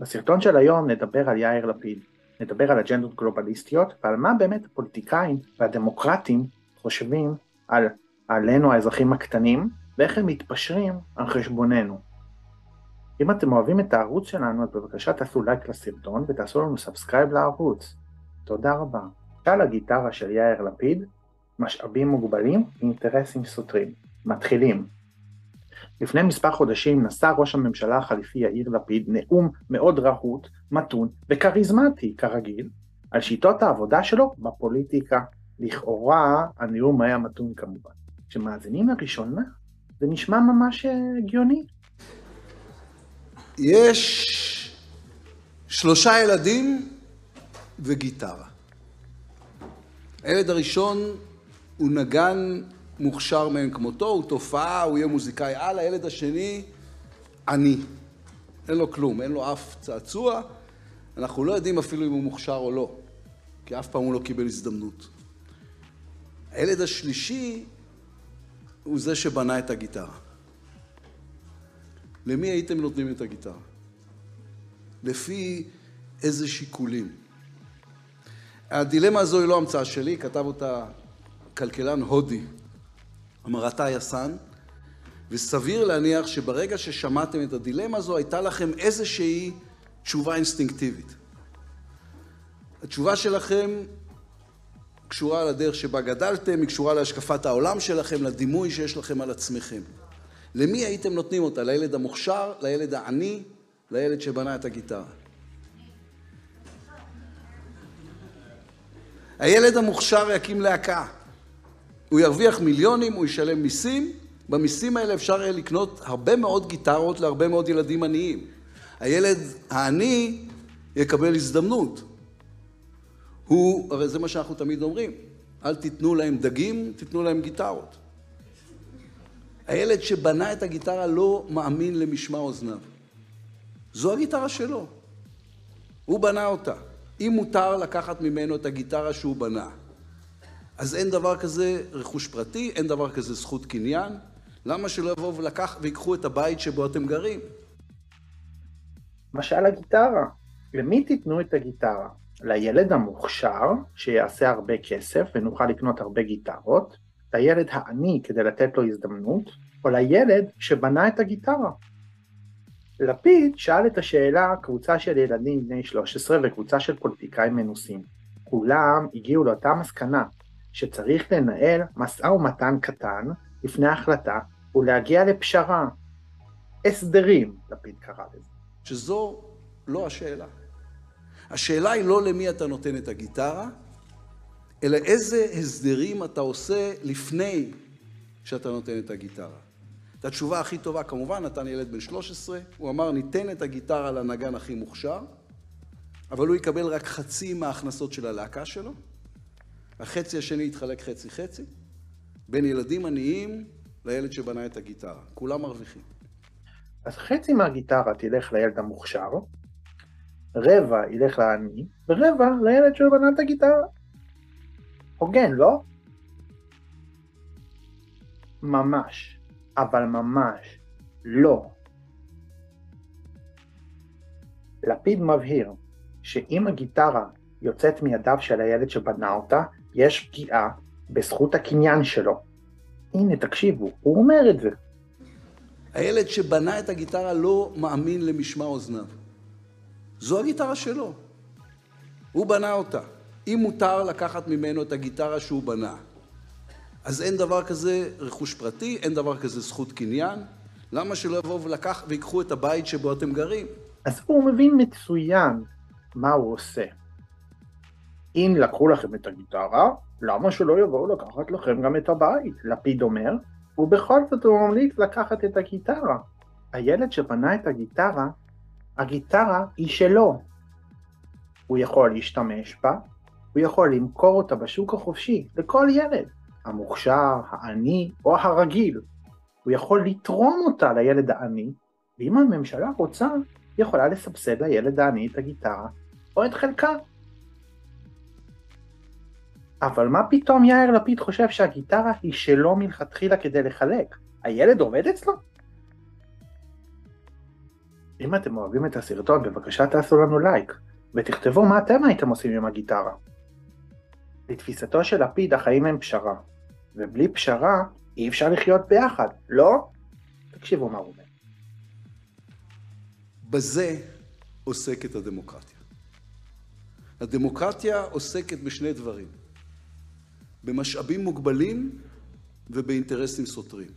בסרטון של היום נדבר על יאיר לפיד, נדבר על אג'נדות גלובליסטיות ועל מה באמת הפוליטיקאים והדמוקרטים חושבים על, עלינו האזרחים הקטנים ואיך הם מתפשרים על חשבוננו. אם אתם אוהבים את הערוץ שלנו אז בבקשה תעשו לייק לסרטון ותעשו לנו subscribe לערוץ. תודה רבה. על הגיטרה של יאיר לפיד, משאבים מוגבלים ואינטרסים סותרים. מתחילים. לפני מספר חודשים נשא ראש הממשלה החליפי יאיר לפיד נאום מאוד רהוט, מתון וכריזמטי כרגיל על שיטות העבודה שלו בפוליטיקה. לכאורה הנאום היה מתון כמובן. כשמאזינים לראשונה זה נשמע ממש הגיוני. יש שלושה ילדים וגיטרה. הילד הראשון הוא נגן מוכשר מאין כמותו, הוא תופעה, הוא יהיה מוזיקאי על, הילד השני עני. אין לו כלום, אין לו אף צעצוע, אנחנו לא יודעים אפילו אם הוא מוכשר או לא, כי אף פעם הוא לא קיבל הזדמנות. הילד השלישי הוא זה שבנה את הגיטרה. למי הייתם נותנים את הגיטרה? לפי איזה שיקולים? הדילמה הזו היא לא המצאה שלי, כתב אותה כלכלן הודי, אמרתה יסן, וסביר להניח שברגע ששמעתם את הדילמה הזו, הייתה לכם איזושהי תשובה אינסטינקטיבית. התשובה שלכם קשורה לדרך שבה גדלתם, היא קשורה להשקפת העולם שלכם, לדימוי שיש לכם על עצמכם. למי הייתם נותנים אותה? לילד המוכשר, לילד העני, לילד שבנה את הגיטרה? הילד המוכשר יקים להקה. הוא ירוויח מיליונים, הוא ישלם מיסים, במיסים האלה אפשר יהיה לקנות הרבה מאוד גיטרות להרבה מאוד ילדים עניים. הילד העני יקבל הזדמנות. הוא, הרי זה מה שאנחנו תמיד אומרים, אל תיתנו להם דגים, תיתנו להם גיטרות. הילד שבנה את הגיטרה לא מאמין למשמע אוזניו. זו הגיטרה שלו. הוא בנה אותה. אם מותר לקחת ממנו את הגיטרה שהוא בנה, אז אין דבר כזה רכוש פרטי, אין דבר כזה זכות קניין. למה שלא יבואו ולקח ויקחו את הבית שבו אתם גרים? משל הגיטרה. למי תיתנו את הגיטרה? לילד המוכשר, שיעשה הרבה כסף ונוכל לקנות הרבה גיטרות, לילד העני כדי לתת לו הזדמנות, או לילד שבנה את הגיטרה. לפיד שאל את השאלה קבוצה של ילדים בני 13 וקבוצה של פוליטיקאים מנוסים. כולם הגיעו לאותה מסקנה, שצריך לנהל משא ומתן קטן לפני ההחלטה ולהגיע לפשרה. הסדרים, לפיד קרא לזה. שזו לא השאלה. השאלה היא לא למי אתה נותן את הגיטרה, אלא איזה הסדרים אתה עושה לפני שאתה נותן את הגיטרה. את התשובה הכי טובה כמובן נתן ילד בן 13, הוא אמר ניתן את הגיטרה לנגן הכי מוכשר, אבל הוא יקבל רק חצי מההכנסות של הלהקה שלו, החצי השני יתחלק חצי חצי, בין ילדים עניים לילד שבנה את הגיטרה, כולם מרוויחים. אז חצי מהגיטרה תלך לילד המוכשר, רבע ילך לעני, ורבע לילד שבנה את הגיטרה. הוגן, לא? ממש, אבל ממש לא. לפיד מבהיר שאם הגיטרה יוצאת מידיו של הילד שבנה אותה, יש פגיעה בזכות הקניין שלו. הנה, תקשיבו, הוא אומר את זה. הילד שבנה את הגיטרה לא מאמין למשמע אוזניו. זו הגיטרה שלו. הוא בנה אותה. אם מותר לקחת ממנו את הגיטרה שהוא בנה, אז אין דבר כזה רכוש פרטי, אין דבר כזה זכות קניין. למה שלא יבואו ולקח ויקחו את הבית שבו אתם גרים? אז הוא מבין מצוין מה הוא עושה. אם לקחו לכם את הגיטרה, למה שלא יבואו לקחת לכם גם את הבית? לפיד אומר, ובכל זאת הוא ממליץ לקחת את הגיטרה. הילד שבנה את הגיטרה, הגיטרה היא שלו. הוא יכול להשתמש בה, הוא יכול למכור אותה בשוק החופשי לכל ילד, המוכשר, העני או הרגיל. הוא יכול לתרום אותה לילד העני, ואם הממשלה רוצה, היא יכולה לסבסד לילד העני את הגיטרה או את חלקה. אבל מה פתאום יאיר לפיד חושב שהגיטרה היא שלו מלכתחילה כדי לחלק? הילד עובד אצלו? אם אתם אוהבים את הסרטון, בבקשה תעשו לנו לייק, ותכתבו מה אתם הייתם עושים עם הגיטרה. לתפיסתו של לפיד החיים הם פשרה, ובלי פשרה אי אפשר לחיות ביחד, לא? תקשיבו מה הוא אומר. בזה עוסקת הדמוקרטיה. הדמוקרטיה עוסקת בשני דברים, במשאבים מוגבלים ובאינטרסים סותרים.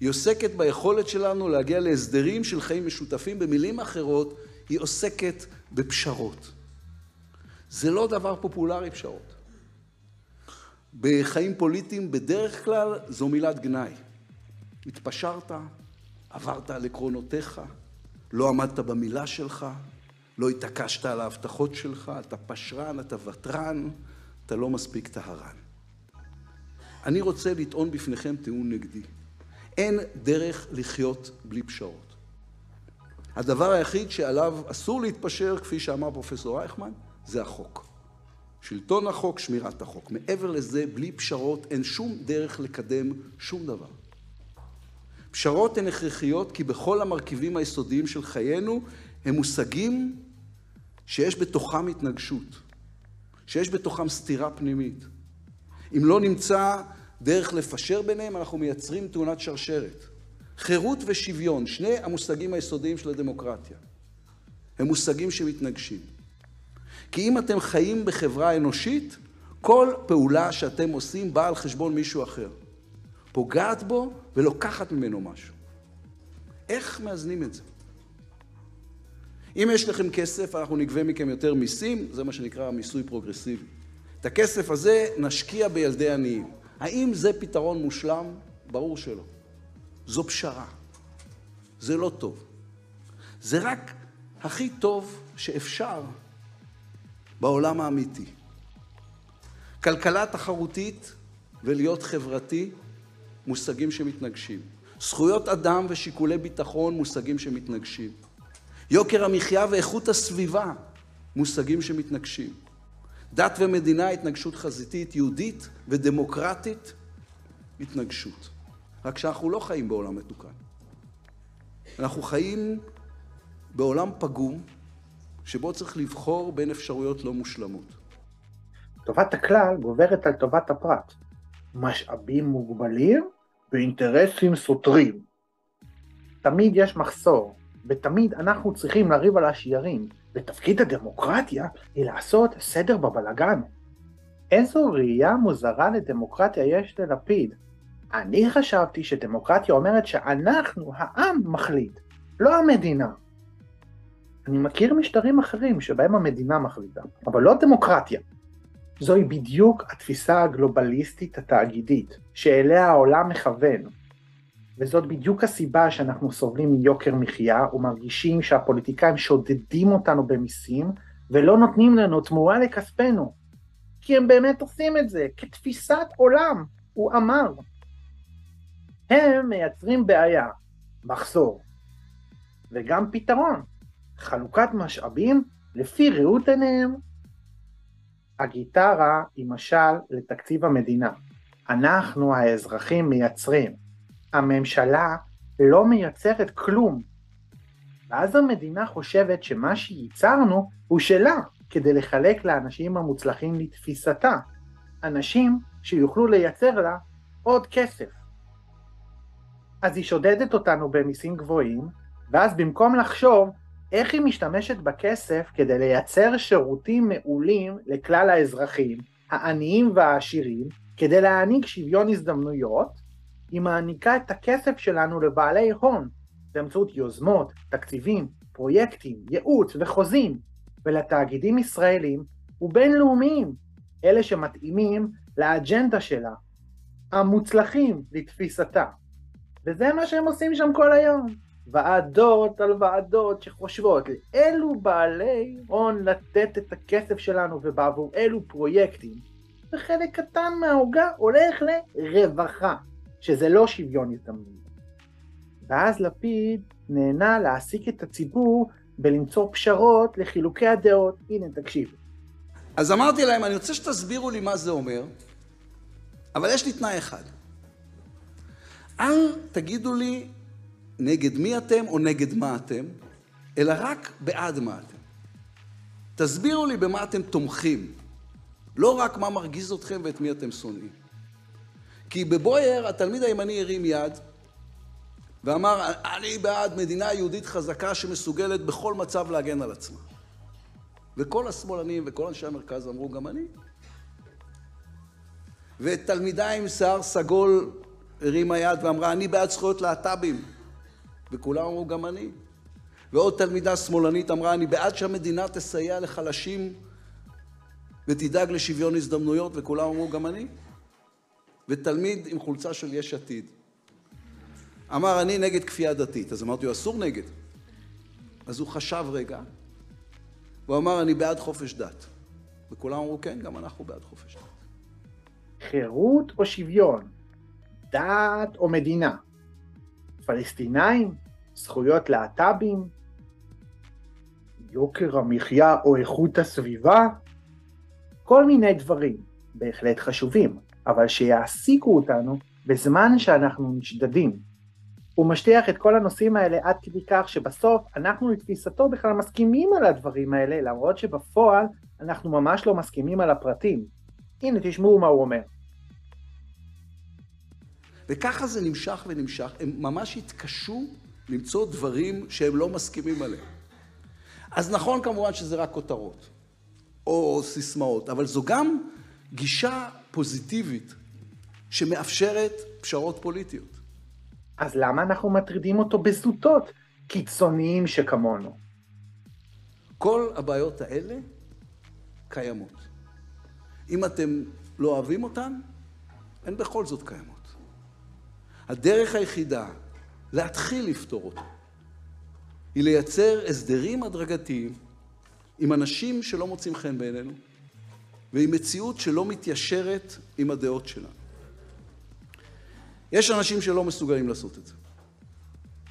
היא עוסקת ביכולת שלנו להגיע להסדרים של חיים משותפים, במילים אחרות, היא עוסקת בפשרות. זה לא דבר פופולרי פשרות. בחיים פוליטיים בדרך כלל זו מילת גנאי. התפשרת, עברת על עקרונותיך, לא עמדת במילה שלך, לא התעקשת על ההבטחות שלך, אתה פשרן, אתה ותרן, אתה לא מספיק טהרן. אני רוצה לטעון בפניכם טיעון נגדי. אין דרך לחיות בלי פשרות. הדבר היחיד שעליו אסור להתפשר, כפי שאמר פרופסור רייכמן, זה החוק. שלטון החוק, שמירת החוק. מעבר לזה, בלי פשרות אין שום דרך לקדם שום דבר. פשרות הן הכרחיות כי בכל המרכיבים היסודיים של חיינו הם מושגים שיש בתוכם התנגשות, שיש בתוכם סתירה פנימית. אם לא נמצא דרך לפשר ביניהם, אנחנו מייצרים תאונת שרשרת. חירות ושוויון, שני המושגים היסודיים של הדמוקרטיה, הם מושגים שמתנגשים. כי אם אתם חיים בחברה אנושית, כל פעולה שאתם עושים באה על חשבון מישהו אחר. פוגעת בו ולוקחת ממנו משהו. איך מאזנים את זה? אם יש לכם כסף, אנחנו נגבה מכם יותר מיסים, זה מה שנקרא מיסוי פרוגרסיבי. את הכסף הזה נשקיע בילדי עניים. האם זה פתרון מושלם? ברור שלא. זו פשרה. זה לא טוב. זה רק הכי טוב שאפשר בעולם האמיתי. כלכלה תחרותית ולהיות חברתי, מושגים שמתנגשים. זכויות אדם ושיקולי ביטחון, מושגים שמתנגשים. יוקר המחיה ואיכות הסביבה, מושגים שמתנגשים. דת ומדינה, התנגשות חזיתית, יהודית ודמוקרטית, התנגשות. רק שאנחנו לא חיים בעולם מתוקן. אנחנו חיים בעולם פגום, שבו צריך לבחור בין אפשרויות לא מושלמות. טובת הכלל גוברת על טובת הפרט. משאבים מוגבלים ואינטרסים סותרים. תמיד יש מחסור, ותמיד אנחנו צריכים לריב על השיירים, ותפקיד הדמוקרטיה היא לעשות סדר בבלגן. איזו ראייה מוזרה לדמוקרטיה יש ללפיד. אני חשבתי שדמוקרטיה אומרת שאנחנו, העם, מחליט, לא המדינה. אני מכיר משטרים אחרים שבהם המדינה מחליטה, אבל לא דמוקרטיה. זוהי בדיוק התפיסה הגלובליסטית התאגידית, שאליה העולם מכוון. וזאת בדיוק הסיבה שאנחנו סובלים מיוקר מחיה ומרגישים שהפוליטיקאים שודדים אותנו במיסים ולא נותנים לנו תמורה לכספנו. כי הם באמת עושים את זה, כתפיסת עולם, הוא אמר. הם מייצרים בעיה, מחסור, וגם פתרון, חלוקת משאבים לפי ראות עיניהם. הגיטרה היא משל לתקציב המדינה. אנחנו האזרחים מייצרים. הממשלה לא מייצרת כלום. ואז המדינה חושבת שמה שייצרנו הוא שלה, כדי לחלק לאנשים המוצלחים לתפיסתה. אנשים שיוכלו לייצר לה עוד כסף. אז היא שודדת אותנו במיסים גבוהים, ואז במקום לחשוב איך היא משתמשת בכסף כדי לייצר שירותים מעולים לכלל האזרחים, העניים והעשירים, כדי להעניק שוויון הזדמנויות, היא מעניקה את הכסף שלנו לבעלי הון, באמצעות יוזמות, תקציבים, פרויקטים, ייעוץ וחוזים, ולתאגידים ישראלים ובינלאומיים, אלה שמתאימים לאג'נדה שלה, המוצלחים לתפיסתה. וזה מה שהם עושים שם כל היום. ועדות על ועדות שחושבות לאילו בעלי הון לתת את הכסף שלנו ובעבור אילו פרויקטים, וחלק קטן מהעוגה הולך לרווחה, שזה לא שוויון הזדמנויות. ואז לפיד נהנה להעסיק את הציבור בלמצוא פשרות לחילוקי הדעות. הנה, תקשיבו. אז אמרתי להם, אני רוצה שתסבירו לי מה זה אומר, אבל יש לי תנאי אחד. אל תגידו לי נגד מי אתם או נגד מה אתם, אלא רק בעד מה אתם. תסבירו לי במה אתם תומכים, לא רק מה מרגיז אתכם ואת מי אתם שונאים. כי בבוייר התלמיד הימני הרים יד ואמר, אני בעד מדינה יהודית חזקה שמסוגלת בכל מצב להגן על עצמה. וכל השמאלנים וכל אנשי המרכז אמרו, גם אני. ותלמידה עם שיער סגול הרימה יד ואמרה, אני בעד זכויות להט"בים. וכולם אמרו, גם אני. ועוד תלמידה שמאלנית אמרה, אני בעד שהמדינה תסייע לחלשים ותדאג לשוויון הזדמנויות, וכולם אמרו, גם אני. ותלמיד עם חולצה של יש עתיד אמר, אני נגד כפייה דתית. אז אמרתי לו, אסור נגד. אז הוא חשב רגע, והוא אמר, אני בעד חופש דת. וכולם אמרו, כן, גם אנחנו בעד חופש דת. חירות או שוויון? דת או מדינה? פלסטינאים? זכויות להט"בים? יוקר המחיה או איכות הסביבה? כל מיני דברים, בהחלט חשובים, אבל שיעסיקו אותנו בזמן שאנחנו נשדדים. הוא משטיח את כל הנושאים האלה עד כדי כך שבסוף אנחנו לתפיסתו בכלל מסכימים על הדברים האלה, למרות שבפועל אנחנו ממש לא מסכימים על הפרטים. הנה, תשמעו מה הוא אומר. וככה זה נמשך ונמשך, הם ממש התקשו למצוא דברים שהם לא מסכימים עליהם. אז נכון כמובן שזה רק כותרות, או סיסמאות, אבל זו גם גישה פוזיטיבית שמאפשרת פשרות פוליטיות. אז למה אנחנו מטרידים אותו בזוטות, קיצוניים שכמונו? כל הבעיות האלה קיימות. אם אתם לא אוהבים אותן, הן בכל זאת קיימות. הדרך היחידה להתחיל לפתור אותן היא לייצר הסדרים הדרגתיים עם אנשים שלא מוצאים חן בעינינו ועם מציאות שלא מתיישרת עם הדעות שלנו. יש אנשים שלא מסוגלים לעשות את זה.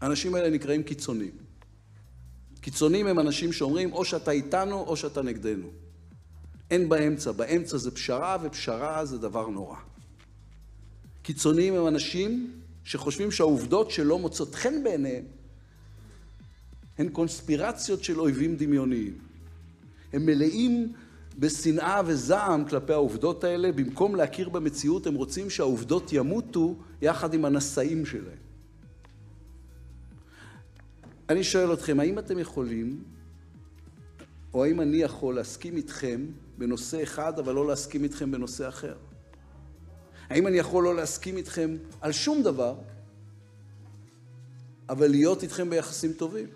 האנשים האלה נקראים קיצונים. קיצונים הם אנשים שאומרים או שאתה איתנו או שאתה נגדנו. אין באמצע, באמצע זה פשרה ופשרה זה דבר נורא. קיצונים הם אנשים שחושבים שהעובדות שלא מוצאות חן בעיניהם הן קונספירציות של אויבים דמיוניים. הם מלאים בשנאה וזעם כלפי העובדות האלה, במקום להכיר במציאות הם רוצים שהעובדות ימותו יחד עם הנשאים שלהם. אני שואל אתכם, האם אתם יכולים, או האם אני יכול להסכים איתכם בנושא אחד, אבל לא להסכים איתכם בנושא אחר? האם אני יכול לא להסכים איתכם על שום דבר, אבל להיות איתכם ביחסים טובים?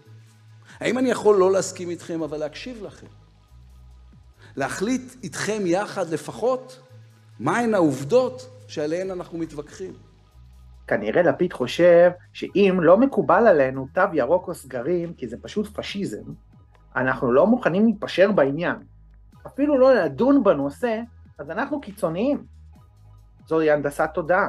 האם אני יכול לא להסכים איתכם, אבל להקשיב לכם? להחליט איתכם יחד לפחות מהן העובדות שעליהן אנחנו מתווכחים. כנראה לפיד חושב שאם לא מקובל עלינו תו ירוק או סגרים, כי זה פשוט פשיזם, אנחנו לא מוכנים להתפשר בעניין. אפילו לא לדון בנושא, אז אנחנו קיצוניים. זוהי הנדסת תודעה.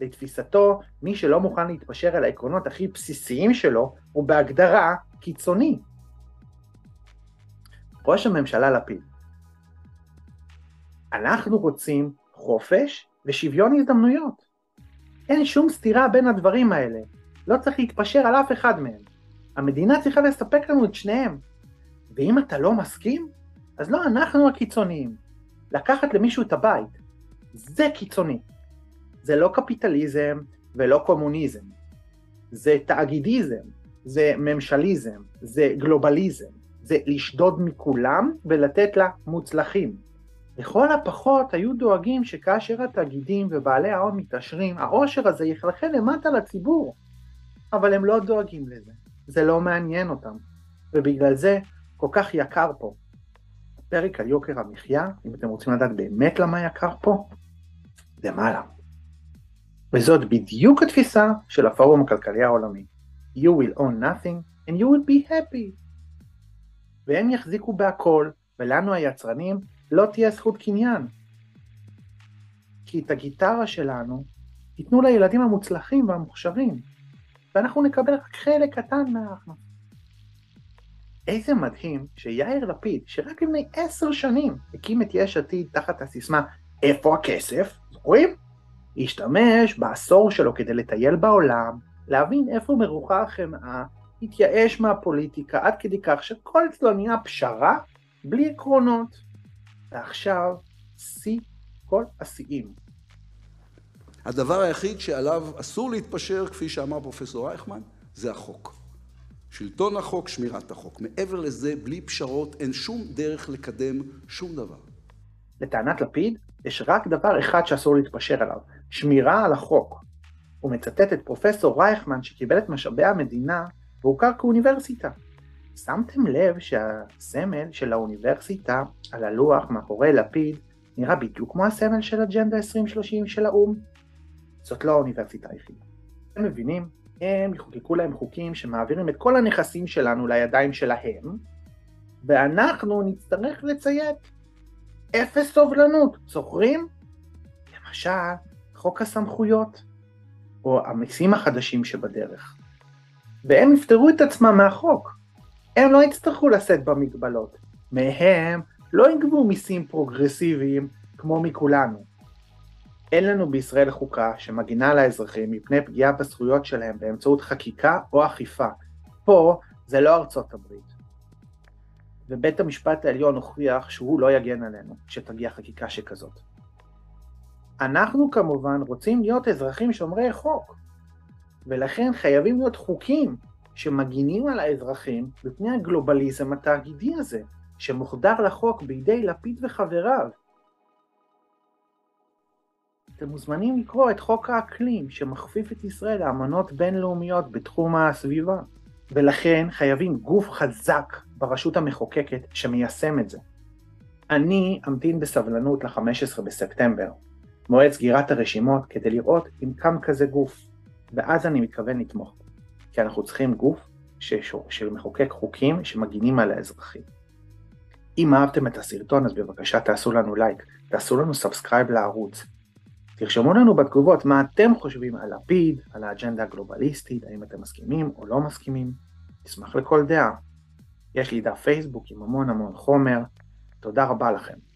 לתפיסתו, מי שלא מוכן להתפשר על העקרונות הכי בסיסיים שלו, הוא בהגדרה קיצוני. ראש הממשלה לפיד אנחנו רוצים חופש ושוויון הזדמנויות. אין שום סתירה בין הדברים האלה. לא צריך להתפשר על אף אחד מהם. המדינה צריכה לספק לנו את שניהם. ואם אתה לא מסכים, אז לא אנחנו הקיצוניים. לקחת למישהו את הבית, זה קיצוני. זה לא קפיטליזם ולא קומוניזם. זה תאגידיזם, זה ממשליזם, זה גלובליזם. זה לשדוד מכולם ולתת לה מוצלחים. לכל הפחות היו דואגים שכאשר התאגידים ובעלי ההון מתעשרים, העושר הזה יחלחל למטה לציבור. אבל הם לא דואגים לזה, זה לא מעניין אותם, ובגלל זה כל כך יקר פה. הפרק על יוקר המחיה, אם אתם רוצים לדעת באמת למה יקר פה, למעלה. וזאת בדיוק התפיסה של הפורום הכלכלי העולמי. You will own nothing and you will be happy. והם יחזיקו בהכל, ולנו היצרנים לא תהיה זכות קניין. כי את הגיטרה שלנו ייתנו לילדים המוצלחים והמוכשרים, ואנחנו נקבל רק חלק קטן מההכנסה. איזה מדהים שיאיר לפיד, שרק לפני עשר שנים הקים את יש עתיד תחת הסיסמה איפה הכסף, זוכרים? השתמש בעשור שלו כדי לטייל בעולם, להבין איפה מרוחה החמאה, התייאש מהפוליטיקה עד כדי כך שכל אצלו נהיה פשרה בלי עקרונות. ועכשיו, שיא כל השיאים. הדבר היחיד שעליו אסור להתפשר, כפי שאמר פרופסור רייכמן, זה החוק. שלטון החוק, שמירת החוק. מעבר לזה, בלי פשרות, אין שום דרך לקדם שום דבר. לטענת לפיד, יש רק דבר אחד שאסור להתפשר עליו, שמירה על החוק. הוא מצטט את פרופסור רייכמן שקיבל את משאבי המדינה והוכר כאוניברסיטה. שמתם לב שהסמל של האוניברסיטה על הלוח מאחורי לפיד נראה בדיוק כמו הסמל של אג'נדה 2030 של האו"ם? זאת לא האוניברסיטה היחידה. אתם מבינים? הם יחוקקו להם חוקים שמעבירים את כל הנכסים שלנו לידיים שלהם, ואנחנו נצטרך לציית. אפס סובלנות, זוכרים? למשל, חוק הסמכויות, או המיסים החדשים שבדרך. והם יפטרו את עצמם מהחוק. הם לא יצטרכו לשאת במגבלות. מהם לא יגבו מיסים פרוגרסיביים כמו מכולנו. אין לנו בישראל חוקה שמגינה על האזרחים מפני פגיעה בזכויות שלהם באמצעות חקיקה או אכיפה. פה זה לא ארצות הברית. ובית המשפט העליון הוכיח שהוא לא יגן עלינו כשתגיע חקיקה שכזאת. אנחנו כמובן רוצים להיות אזרחים שומרי חוק, ולכן חייבים להיות חוקים שמגינים על האזרחים מפני הגלובליזם התאגידי הזה, שמוחדר לחוק בידי לפיד וחבריו. אתם מוזמנים לקרוא את חוק האקלים שמכפיף את ישראל לאמנות בינלאומיות בתחום הסביבה, ולכן חייבים גוף חזק ברשות המחוקקת שמיישם את זה. אני אמתין בסבלנות ל-15 בספטמבר, מועד סגירת הרשימות, כדי לראות אם קם כזה גוף, ואז אני מתכוון לתמוך. כי אנחנו צריכים גוף שמחוקק חוקים שמגינים על האזרחים. אם אהבתם את הסרטון אז בבקשה תעשו לנו לייק, תעשו לנו subscribe לערוץ. תרשמו לנו בתגובות מה אתם חושבים על לפיד, על האג'נדה הגלובליסטית, האם אתם מסכימים או לא מסכימים. נשמח לכל דעה. יש לי דף פייסבוק עם המון המון חומר. תודה רבה לכם.